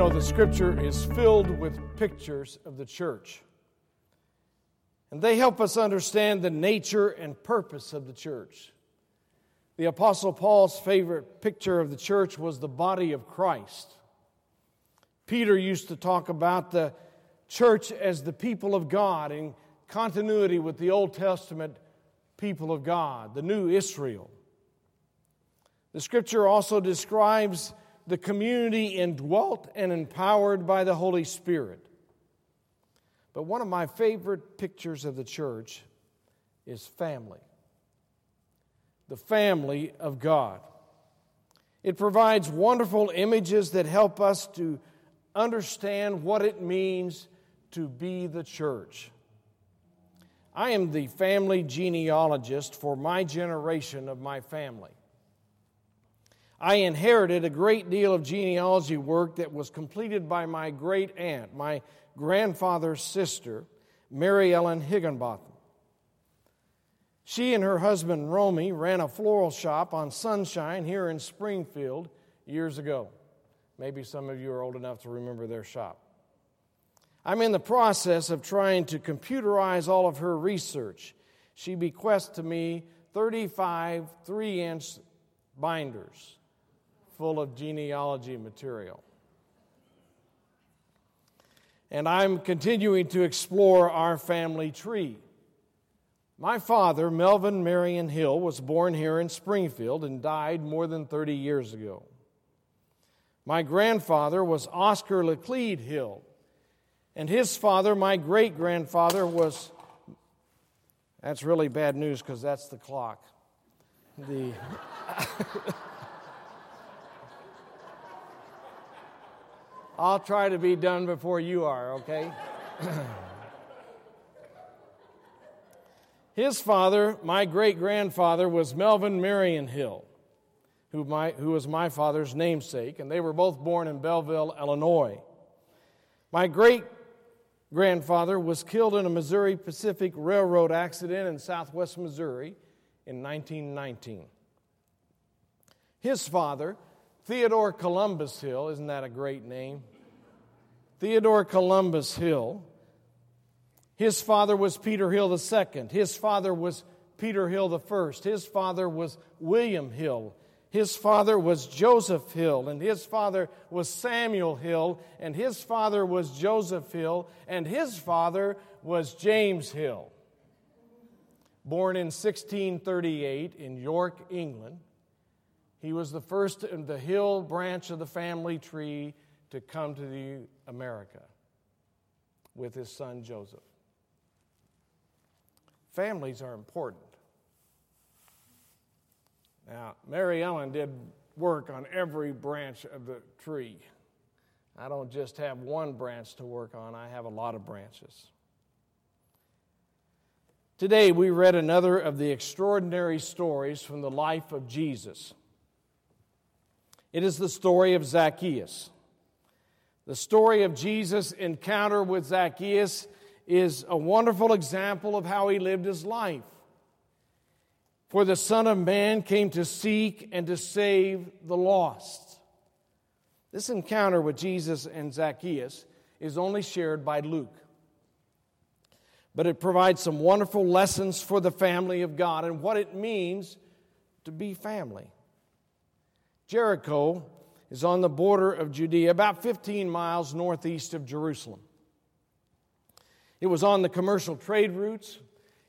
know, the scripture is filled with pictures of the church. And they help us understand the nature and purpose of the church. The Apostle Paul's favorite picture of the church was the body of Christ. Peter used to talk about the church as the people of God in continuity with the Old Testament people of God, the new Israel. The scripture also describes the community indwelt and empowered by the Holy Spirit. But one of my favorite pictures of the church is family. The family of God. It provides wonderful images that help us to understand what it means to be the church. I am the family genealogist for my generation of my family. I inherited a great deal of genealogy work that was completed by my great aunt, my grandfather's sister, Mary Ellen Higginbotham. She and her husband, Romy, ran a floral shop on Sunshine here in Springfield years ago. Maybe some of you are old enough to remember their shop. I'm in the process of trying to computerize all of her research. She bequests to me 35 three inch binders full of genealogy material. And I'm continuing to explore our family tree. My father, Melvin Marion Hill, was born here in Springfield and died more than 30 years ago. My grandfather was Oscar Laclede Hill, and his father, my great grandfather, was. That's really bad news because that's the clock. The. I'll try to be done before you are, okay? His father, my great grandfather, was Melvin Marion Hill, who, my, who was my father's namesake, and they were both born in Belleville, Illinois. My great grandfather was killed in a Missouri Pacific Railroad accident in southwest Missouri in 1919. His father, Theodore Columbus Hill, isn't that a great name? Theodore Columbus Hill. His father was Peter Hill II. His father was Peter Hill I. His father was William Hill. His father was Joseph Hill, and his father was Samuel Hill, and his father was Joseph Hill, and his father was James Hill. Born in 1638 in York, England, he was the first in the Hill branch of the family tree to come to the America with his son Joseph. Families are important. Now, Mary Ellen did work on every branch of the tree. I don't just have one branch to work on, I have a lot of branches. Today, we read another of the extraordinary stories from the life of Jesus. It is the story of Zacchaeus. The story of Jesus' encounter with Zacchaeus is a wonderful example of how he lived his life. For the Son of Man came to seek and to save the lost. This encounter with Jesus and Zacchaeus is only shared by Luke. But it provides some wonderful lessons for the family of God and what it means to be family. Jericho is on the border of Judea, about 15 miles northeast of Jerusalem. It was on the commercial trade routes.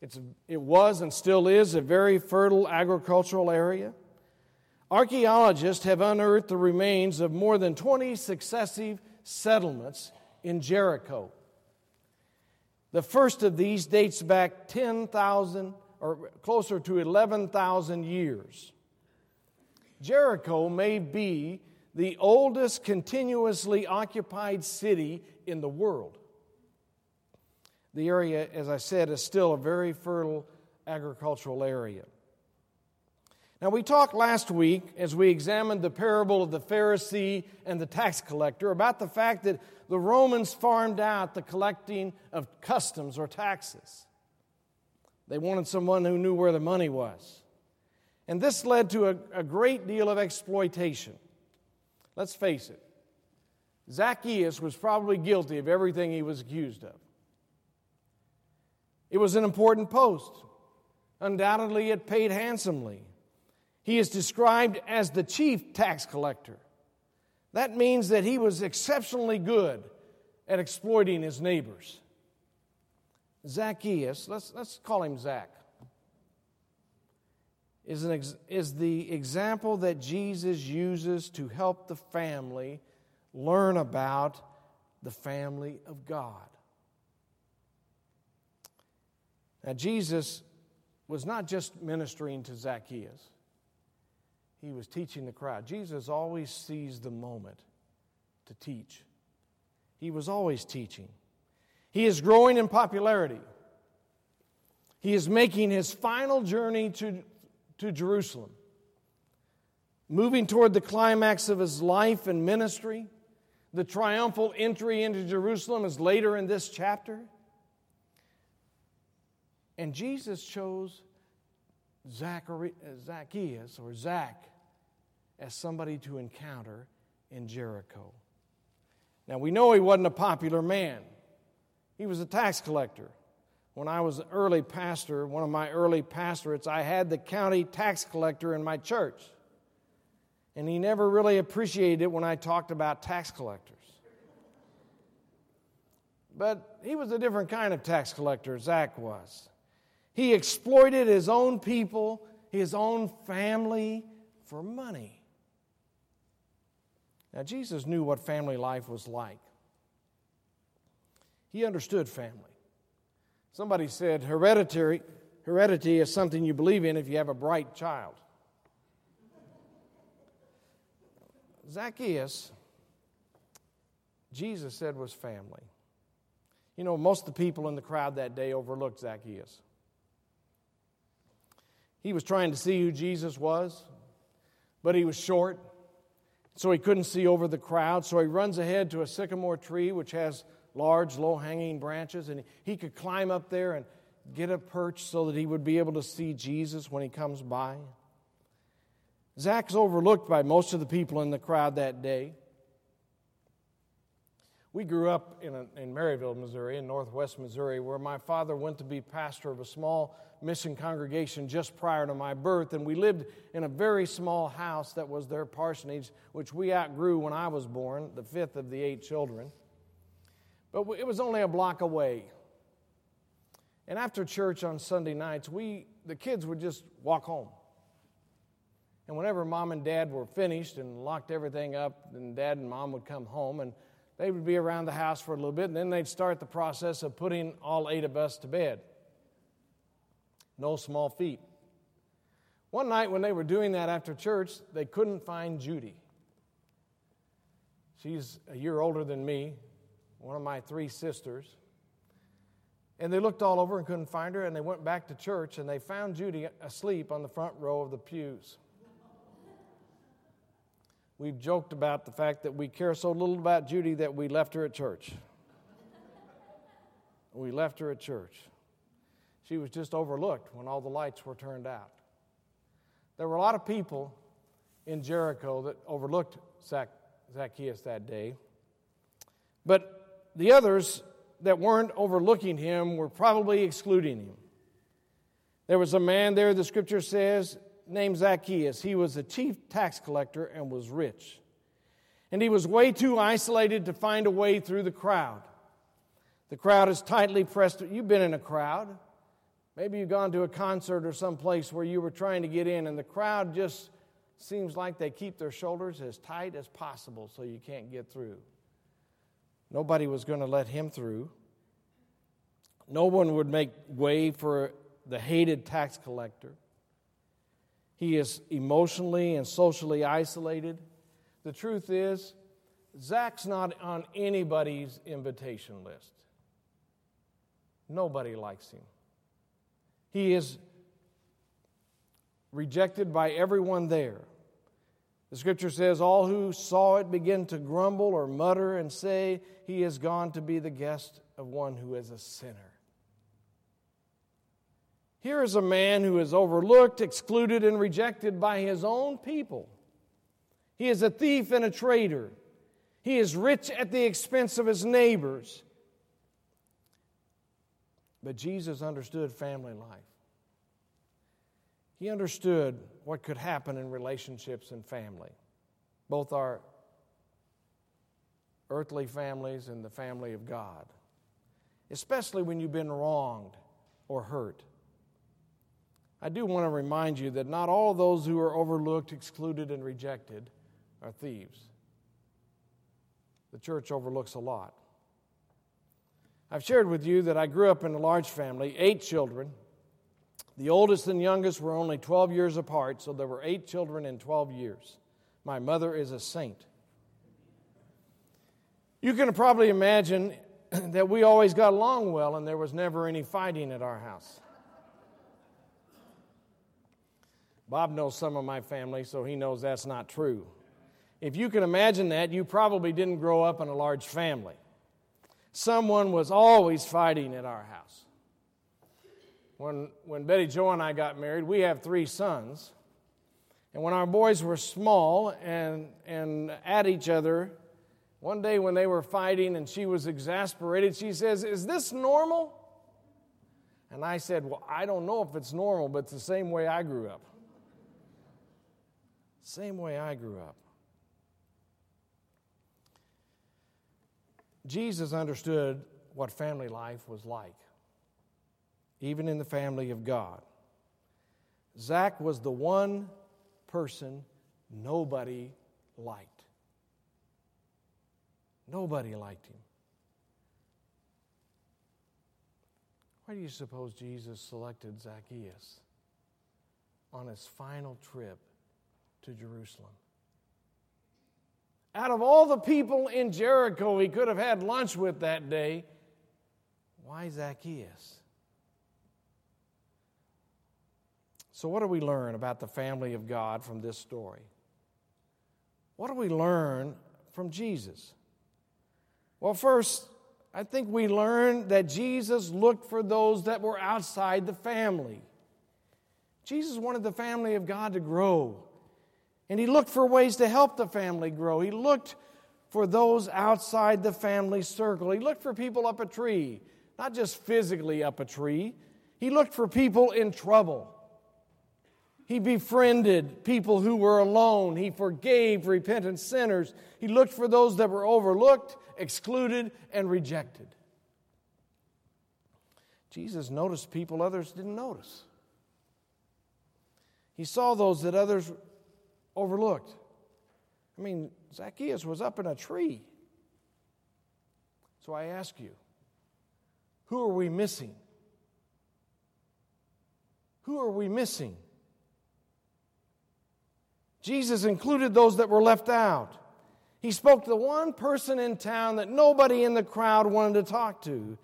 It's, it was and still is a very fertile agricultural area. Archaeologists have unearthed the remains of more than 20 successive settlements in Jericho. The first of these dates back 10,000 or closer to 11,000 years. Jericho may be the oldest continuously occupied city in the world. The area, as I said, is still a very fertile agricultural area. Now, we talked last week as we examined the parable of the Pharisee and the tax collector about the fact that the Romans farmed out the collecting of customs or taxes. They wanted someone who knew where the money was. And this led to a, a great deal of exploitation. Let's face it, Zacchaeus was probably guilty of everything he was accused of. It was an important post. Undoubtedly, it paid handsomely. He is described as the chief tax collector. That means that he was exceptionally good at exploiting his neighbors. Zacchaeus, let's, let's call him Zach, is, an ex, is the example that Jesus uses to help the family learn about the family of God. Now, Jesus was not just ministering to Zacchaeus, he was teaching the crowd. Jesus always sees the moment to teach, he was always teaching. He is growing in popularity. He is making his final journey to, to Jerusalem, moving toward the climax of his life and ministry. The triumphal entry into Jerusalem is later in this chapter. And Jesus chose Zachary, uh, Zacchaeus or Zach as somebody to encounter in Jericho. Now we know he wasn't a popular man. He was a tax collector. When I was an early pastor, one of my early pastorates, I had the county tax collector in my church. And he never really appreciated it when I talked about tax collectors. But he was a different kind of tax collector, Zach was. He exploited his own people, his own family for money. Now, Jesus knew what family life was like, he understood family. Somebody said hereditary, heredity is something you believe in if you have a bright child. Zacchaeus, Jesus said was family. You know, most of the people in the crowd that day overlooked Zacchaeus. He was trying to see who Jesus was, but he was short, so he couldn't see over the crowd. So he runs ahead to a sycamore tree, which has large, low hanging branches, and he could climb up there and get a perch so that he would be able to see Jesus when he comes by. Zach's overlooked by most of the people in the crowd that day. We grew up in, a, in Maryville, Missouri, in northwest Missouri, where my father went to be pastor of a small mission congregation just prior to my birth. And we lived in a very small house that was their parsonage, which we outgrew when I was born, the fifth of the eight children. But it was only a block away. And after church on Sunday nights, we, the kids would just walk home. And whenever mom and dad were finished and locked everything up, then dad and mom would come home and they would be around the house for a little bit, and then they'd start the process of putting all eight of us to bed. No small feat. One night when they were doing that after church, they couldn't find Judy. She's a year older than me, one of my three sisters. And they looked all over and couldn't find her, and they went back to church and they found Judy asleep on the front row of the pews. We've joked about the fact that we care so little about Judy that we left her at church. we left her at church. She was just overlooked when all the lights were turned out. There were a lot of people in Jericho that overlooked Zacchaeus that day. But the others that weren't overlooking him were probably excluding him. There was a man there, the scripture says, named Zacchaeus. He was a chief tax collector and was rich. And he was way too isolated to find a way through the crowd. The crowd is tightly pressed. You've been in a crowd. Maybe you've gone to a concert or some place where you were trying to get in, and the crowd just seems like they keep their shoulders as tight as possible so you can't get through. Nobody was going to let him through. No one would make way for the hated tax collector. He is emotionally and socially isolated. The truth is, Zach's not on anybody's invitation list. Nobody likes him. He is rejected by everyone there. The scripture says, All who saw it begin to grumble or mutter and say, He has gone to be the guest of one who is a sinner. Here is a man who is overlooked, excluded, and rejected by his own people. He is a thief and a traitor. He is rich at the expense of his neighbors. But Jesus understood family life. He understood what could happen in relationships and family, both our earthly families and the family of God, especially when you've been wronged or hurt. I do want to remind you that not all those who are overlooked, excluded, and rejected are thieves. The church overlooks a lot. I've shared with you that I grew up in a large family, eight children. The oldest and youngest were only 12 years apart, so there were eight children in 12 years. My mother is a saint. You can probably imagine that we always got along well and there was never any fighting at our house. Bob knows some of my family, so he knows that's not true. If you can imagine that, you probably didn't grow up in a large family. Someone was always fighting at our house. When, when Betty Jo and I got married, we have three sons. And when our boys were small and, and at each other, one day when they were fighting and she was exasperated, she says, Is this normal? And I said, Well, I don't know if it's normal, but it's the same way I grew up. Same way I grew up. Jesus understood what family life was like, even in the family of God. Zach was the one person nobody liked. Nobody liked him. Why do you suppose Jesus selected Zacchaeus on his final trip to Jerusalem? Out of all the people in Jericho he could have had lunch with that day, why Zacchaeus? So, what do we learn about the family of God from this story? What do we learn from Jesus? Well, first, I think we learn that Jesus looked for those that were outside the family. Jesus wanted the family of God to grow. And he looked for ways to help the family grow. He looked for those outside the family circle. He looked for people up a tree, not just physically up a tree. He looked for people in trouble. He befriended people who were alone. He forgave repentant sinners. He looked for those that were overlooked, excluded, and rejected. Jesus noticed people others didn't notice. He saw those that others overlooked. I mean, Zacchaeus was up in a tree. So I ask you, who are we missing? Who are we missing? Jesus included those that were left out. He spoke to the one person in town that nobody in the crowd wanted to talk to.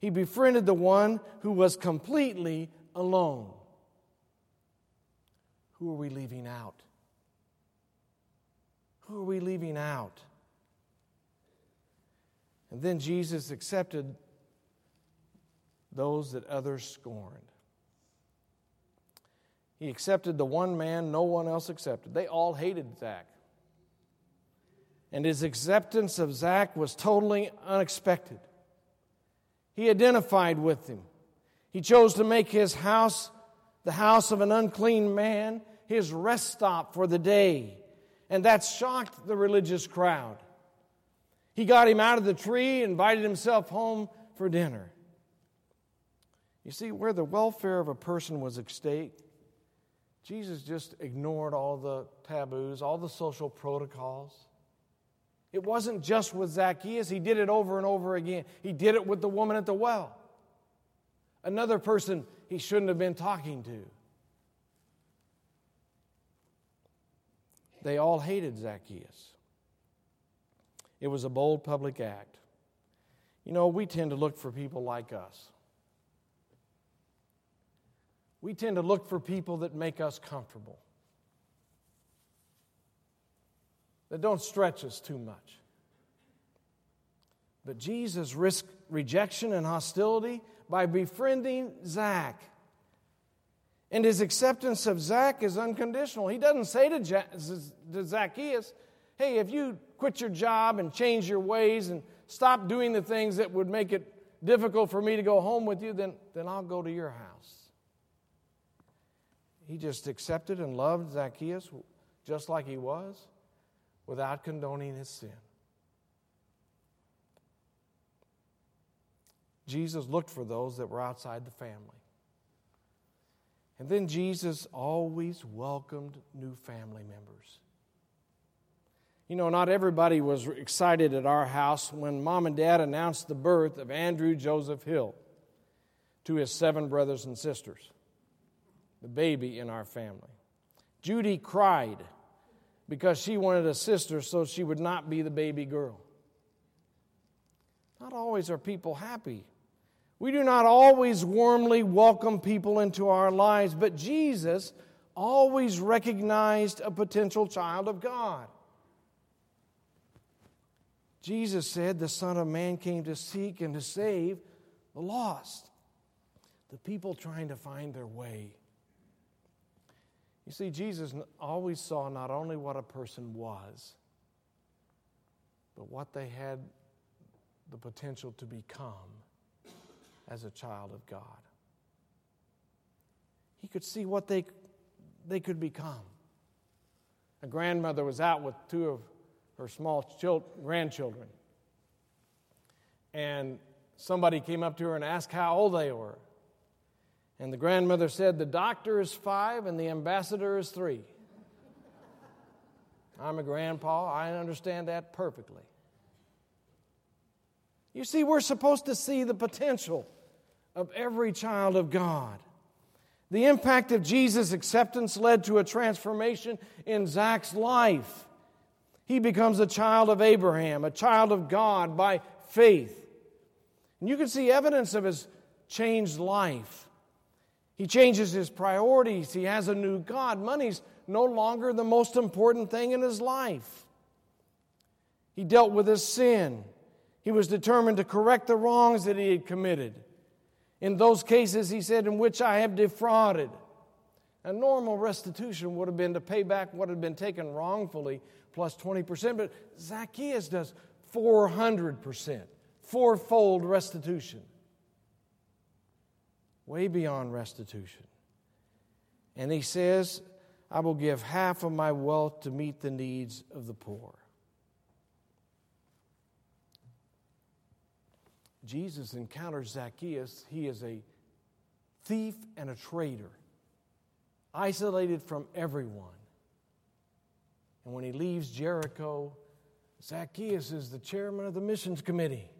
He befriended the one who was completely alone. Who are we leaving out? Who are we leaving out? And then Jesus accepted those that others scorned. He accepted the one man no one else accepted. They all hated Zach. And his acceptance of Zach was totally unexpected. He identified with him. He chose to make his house the house of an unclean man his rest stop for the day. And that shocked the religious crowd. He got him out of the tree, invited himself home for dinner. You see, where the welfare of a person was at stake, Jesus just ignored all the taboos, all the social protocols. It wasn't just with Zacchaeus, he did it over and over again. He did it with the woman at the well, another person he shouldn't have been talking to. They all hated Zacchaeus. It was a bold public act. You know, we tend to look for people like us. We tend to look for people that make us comfortable, that don't stretch us too much. But Jesus risked rejection and hostility by befriending Zach. And his acceptance of Zach is unconditional. He doesn't say to, Zacchaeus, hey, if you quit your job and change your ways and stop doing the things that would make it difficult for me to go home with you, then, then I'll go to your house. He just accepted and loved Zacchaeus just like he was without condoning his sin. Jesus looked for those that were outside the family. And then Jesus always welcomed new family members. You know, not everybody was excited at our house when mom and dad announced the birth of Andrew Joseph Hill to his seven brothers and sisters, the baby in our family. Judy cried because she wanted a sister so she would not be the baby girl. Not always are people happy. We do not always warmly welcome people into our lives, but Jesus always recognized a potential child of God. Jesus said, The Son of Man came to seek and to save the lost, the people trying to find their way. You see, Jesus always saw not only what a person was, but what they had the potential to become as a child of God. He could see what they, they could become. A grandmother was out with two of her small children, grandchildren. And somebody came up to her and asked how old they were. And the grandmother said, The doctor is five and the ambassador is three. I'm a grandpa, I understand that perfectly. You see, we're supposed to see the potential of every child of God. The impact of Jesus' acceptance led to a transformation in Zach's life. He becomes a child of Abraham, a child of God by faith. And you can see evidence of his changed life. He changes his priorities. He has a new God. Money's no longer the most important thing in his life. He dealt with his sin. He was determined to correct the wrongs that he had committed. In those cases, he said, in which I have defrauded. A normal restitution would have been to pay back what had been taken wrongfully plus 20%, but Zacchaeus does 400%, fourfold restitution way beyond restitution. And he says, I will give half of my wealth to meet the needs of the poor. Jesus encounters Zacchaeus. He is a thief and a traitor, isolated from everyone. And when he leaves Jericho, Zacchaeus is the chairman of the missions committee.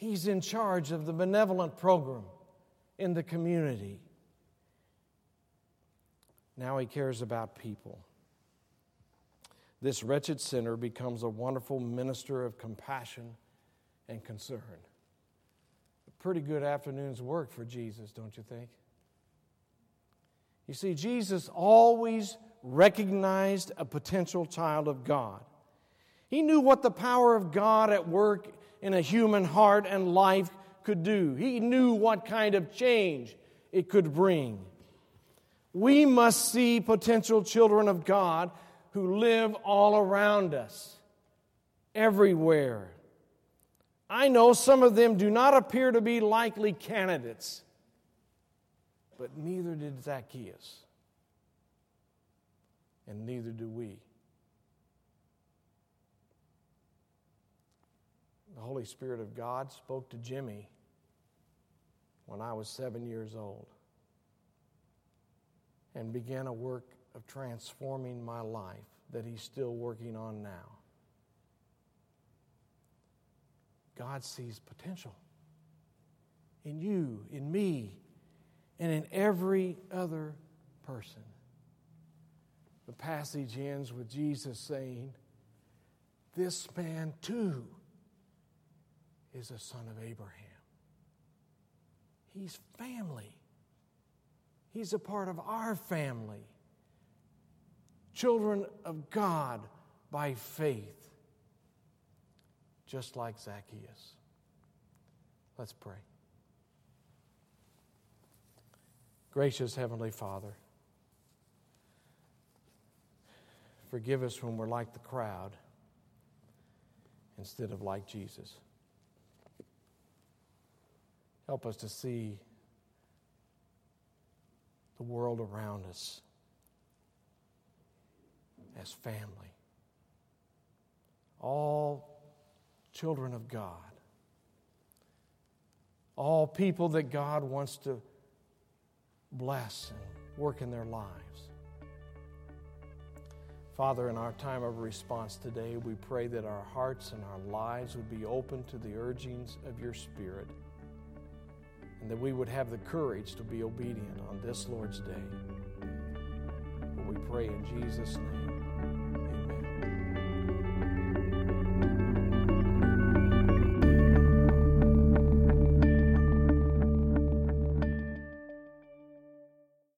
He's in charge of the benevolent program in the community. Now he cares about people. This wretched sinner becomes a wonderful minister of compassion and concern. A pretty good afternoon's work for Jesus, don't you think? You see, Jesus always recognized a potential child of God. He knew what the power of God at work in a human heart and life could do. He knew what kind of change it could bring. We must see potential children of God who live all around us, everywhere. I know some of them do not appear to be likely candidates, but neither did Zacchaeus, and neither do we. the Holy Spirit of God spoke to Jimmy when I was seven years old and began a work of transforming my life that He's still working on now. God sees potential in you, in me, and in every other person. The passage ends with Jesus saying, This man too is a son of Abraham. He's family. He's a part of our family. Children of God by faith, just like Zacchaeus. Let's pray. Gracious Heavenly Father, Forgive us when we're like the crowd instead of like Jesus. Help us to see the world around us as family. All children of God. All people that God wants to bless and work in their lives. Father, in our time of response today, we pray that our hearts and our lives would be open to the urgings of your Spirit and that we would have the courage to be obedient on this Lord's day. we pray in Jesus' name.